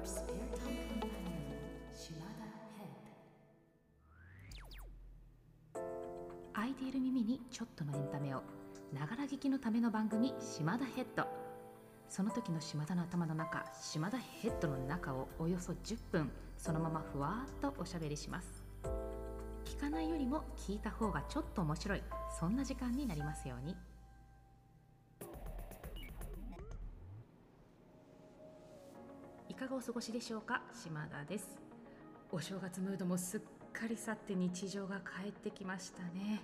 Your spare time companion, Shimada Head. 空いている耳にちょっとのエンタメをながら聞きのための番組島田ヘッドその時の島田の頭の中島田ヘッドの中をおよそ10分そのままふわっとおしゃべりします聞かないよりも聞いた方がちょっと面白いそんな時間になりますようにがお過ごしでしょうか？島田です。お正月ムードもすっかり去って日常が帰ってきましたね。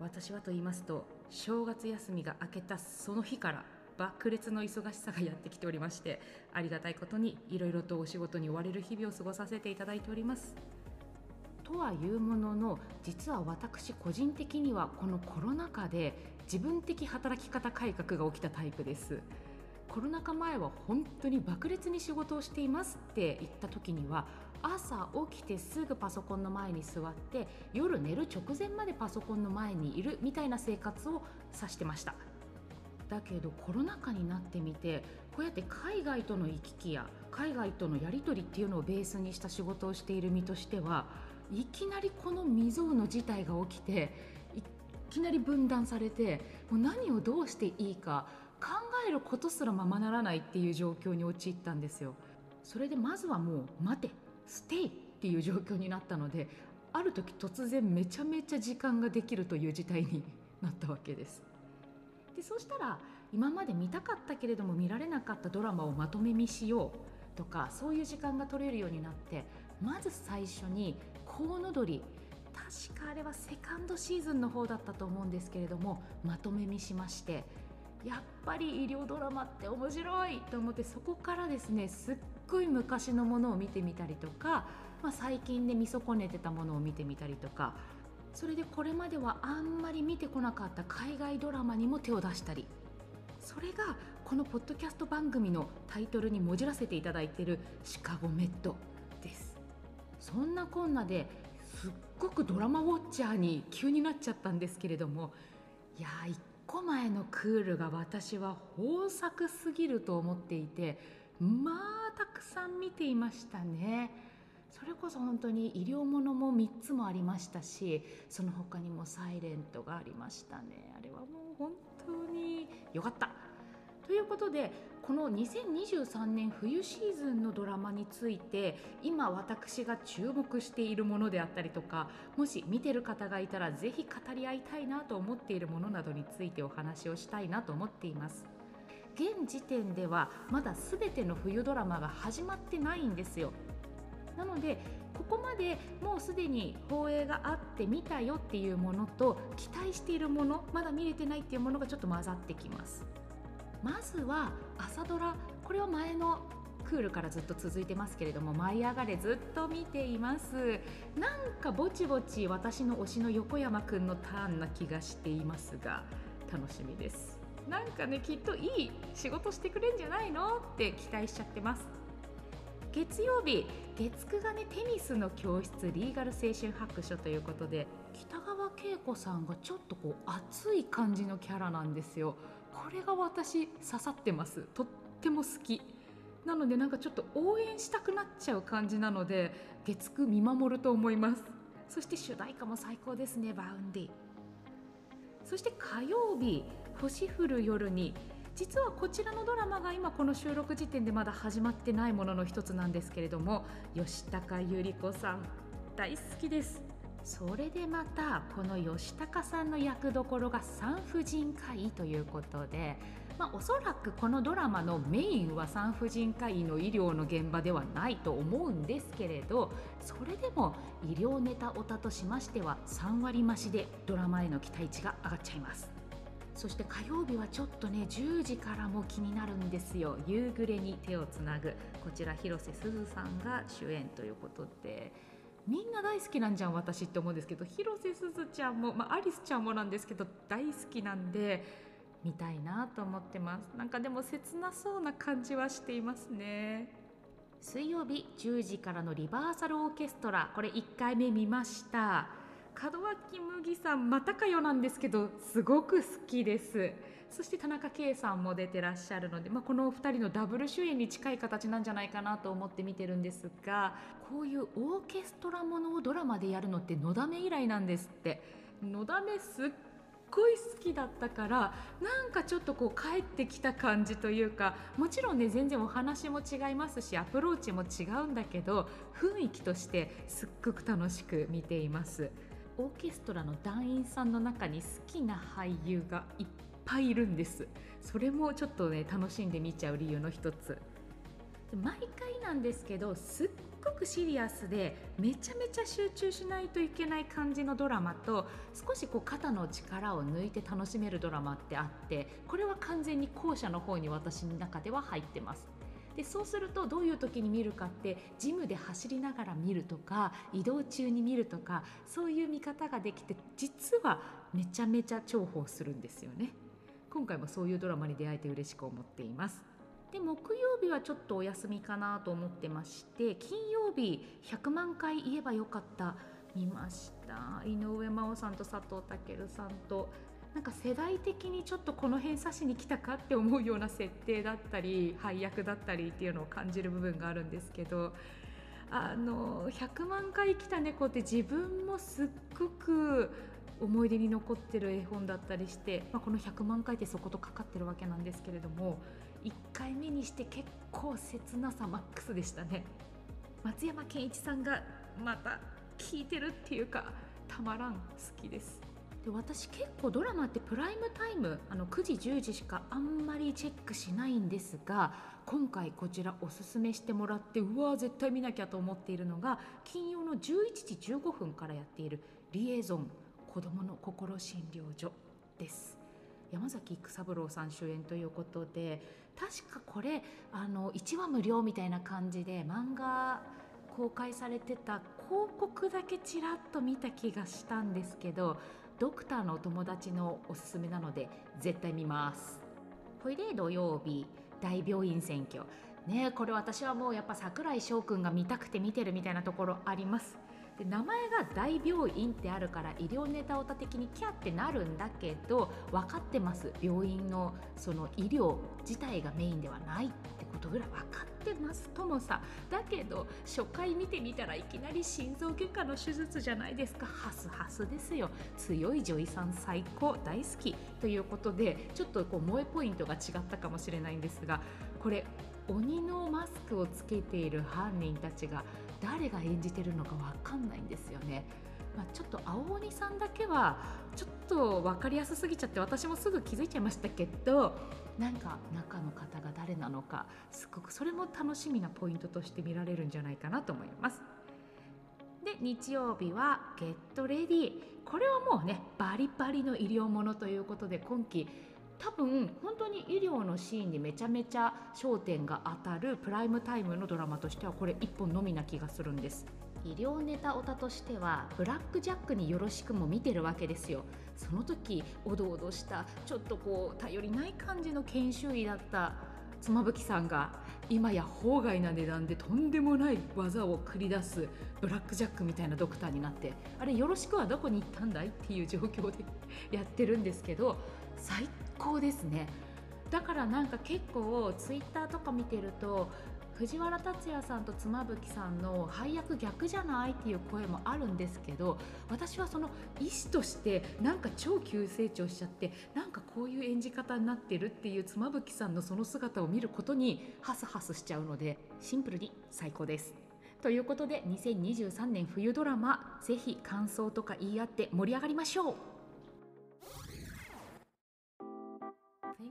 私はと言いますと正月休みが明けたその日から爆裂の忙しさがやってきておりましてありがたいことにいろいろとお仕事に追われる日々を過ごさせていただいております。とはいうものの実は私個人的にはこのコロナ禍で自分的働き方改革が起きたタイプです。コロナ禍前は本当に爆裂に仕事をしていますって言った時には朝起きてすぐパソコンの前に座って夜寝る直前までパソコンの前にいるみたいな生活を指してました。だけどコロナ禍になってみてこうやって海外との行き来や海外とのやり取りっていうのをベースにした仕事をしている身としてはいきなりこの未曾有の事態が起きていきなり分断されてもう何をどうしていいかえることすらままならないっていう状況に陥ったんですよ。それでまずはもう待てステイっていう状況になったのである時突然めちゃめちゃ時間ができるという事態になったわけです。でそうしたら今まで見たかったけれども見られなかったドラマをまとめ見しようとかそういう時間が取れるようになってまず最初に「コウノドリ」確かあれはセカンドシーズンの方だったと思うんですけれどもまとめ見しましてやっぱり医療ドラマって面白いと思ってそこからですねすっごい昔のものを見てみたりとか、まあ、最近で見損ねてたものを見てみたりとかそれでこれまではあんまり見てこなかった海外ドラマにも手を出したりそれがこのポッドキャスト番組のタイトルにもじらせていただいている「シカゴメッド」です。そんなこんなですっごくドラマウォッチャーに急になっちゃったんですけれどもいや1個前のクールが私は豊作すぎると思っていてまあたくさん見ていましたね。それこそ本当に医療ものも3つもありましたしその他にも「サイレントがありましたねあれはもう本当に良かったということでこの2023年冬シーズンのドラマについて今私が注目しているものであったりとかもし見てる方がいたらぜひ語り合いたいなと思っているものなどについてお話をしたいなと思っています。現時点ではまだ全ての冬ドラマが始まってないんですよ。なのでここまでもうすでに放映があって見たよっていうものと期待しているものまだ見れてないっていうものがちょっと混ざってきます。まずは朝ドラこれは前のクールからずっと続いてますけれども「舞い上がれ」ずっと見ています。なんかぼちぼち私の推しの横山くんのターンな気がしていますが楽しみです。なんかねきっといい仕事してくれんじゃないのって期待しちゃってます。月曜日月9がねテニスの教室リーガル青春白書ということで北川景子さんがちょっとこう熱い感じのキャラなんですよ。これが私刺さってます。とっても好き。なのでなんかちょっと応援したくなっちゃう感じなので月9見守ると思います。そして主題歌も最高ですね Vaundy。そして火曜日星降る夜に実はこちらのドラマが今この収録時点でまだ始まってないものの一つなんですけれども吉高由里子さん大好きです。それでまたこの吉高さんの役どころが産婦人科医ということで、まあ、おそらくこのドラマのメインは産婦人科医の医療の現場ではないと思うんですけれどそれでも医療ネタオタとしましては3割増しでドラマへの期待値が上がっちゃいます。そして火曜日はちょっとね10時からも気になるんですよ。夕暮れに手をつなぐこちら広瀬すずさんが主演ということで。みんな大好きなんじゃん私って思うんですけど広瀬すずちゃんも、まあ、アリスちゃんもなんですけど大好きなんで見たいなと思ってます。なんかでも切なそうな感じはしていますね。水曜日10時からのリバーサルオーケストラ。これ1回目見ました。門脇麦さんまたかよなんですけどすごく好きですそして田中圭さんも出てらっしゃるので、まあ、このお二人のダブル主演に近い形なんじゃないかなと思って見てるんですがこういうオーケストラものをドラマでやるのってのだめ以来なんですって。のだめすっごい好きだったからなんかちょっとこう帰ってきた感じというかもちろんね全然お話も違いますしアプローチも違うんだけど雰囲気としてすっごく楽しく見ています。オーケストラの団員さんの中に好きな俳優がいっぱいいるんです。それもちょっとね楽しんで見ちゃう理由の一つ。毎回なんですけどすっごくシリアスでめちゃめちゃ集中しないといけない感じのドラマと少しこう肩の力を抜いて楽しめるドラマってあってこれは完全に後者の方に私の中では入ってます。でそうするとどういう時に見るかってジムで走りながら見るとか移動中に見るとかそういう見方ができて実はめちゃめちゃ重宝するんですよね。今回もそういうドラマに出会えて嬉しく思っています。で木曜日はちょっとお休みかなと思ってまして金曜日100万回言えばよかった。見ました。井上真央さんと佐藤健さんとなんか世代的にちょっとこの辺指しに来たかって思うような設定だったり配役だったりっていうのを感じる部分があるんですけどあの100万回来た猫って自分もすっごく思い出に残ってる絵本だったりして、まあ、この100万回ってそことかかってるわけなんですけれども1回目にして結構切なさマックスでしたね。松山ケンイチさんがまた聞いてるっていうかたまらん好きです。で私結構ドラマってプライムタイムあの9時10時しかあんまりチェックしないんですが今回こちらおすすめしてもらってうわ絶対見なきゃと思っているのが金曜の11時15分からやっている「リエゾン子どもの心診療所」です。山崎育三郎さん主演ということで確かこれあの1話無料みたいな感じで漫画公開されてた広告だけちらっと見た気がしたんですけどドクターのお友達のおすすめなので絶対見ます。ほいで土曜日大病院選挙。ねこれ私はもうやっぱ櫻井翔くんが見たくて見てるみたいなところあります。で名前が大病院ってあるから医療ネタオタ的にキャってなるんだけど分かってます。病院のその医療自体がメインではないってことぐらい分かってますともさ。だけど初回見てみたらいきなり心臓外科の手術じゃないですか。ハスハスですよ。強い女医さん最高大好きということでちょっとこう萌えポイントが違ったかもしれないんですがこれ鬼のマスクをつけている犯人たちが誰が演じてるのか分かんないんですよね。まあ、ちょっと青鬼さんだけはちょっと分かりやすすぎちゃって私もすぐ気づいちゃいましたけどなんか中の方が誰なのかすごくそれも楽しみなポイントとして見られるんじゃないかなと思います。で日曜日は「ゲットレディ」これはもうねバリバリの医療ものということで今期多分本当に医療のシーンにめちゃめちゃ焦点が当たるプライムタイムのドラマとしてはこれ1本のみな気がするんです。医療ネタオタとしてはブラック・ジャックによろしくも見てるわけですよ。その時おどおどしたちょっとこう頼りない感じの研修医だった妻夫木さんが今や法外な値段でとんでもない技を繰り出すブラック・ジャックみたいなドクターになってあれよろしくはどこに行ったんだい？っていう状況でやってるんですけど最高ですねだからなんか結構ツイッターとか見てると藤原竜也さんと妻夫木さんの配役逆じゃないっていう声もあるんですけど私はその医師としてなんか超急成長しちゃってなんかこういう演じ方になってるっていう妻夫木さんのその姿を見ることにハスハスしちゃうのでシンプルに最高です。ということで2023年冬ドラマぜひ感想とか言い合って盛り上がりましょう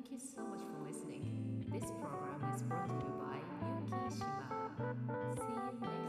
Thank you so much for listening. This program is brought to you by Yuki Shiba. See you next.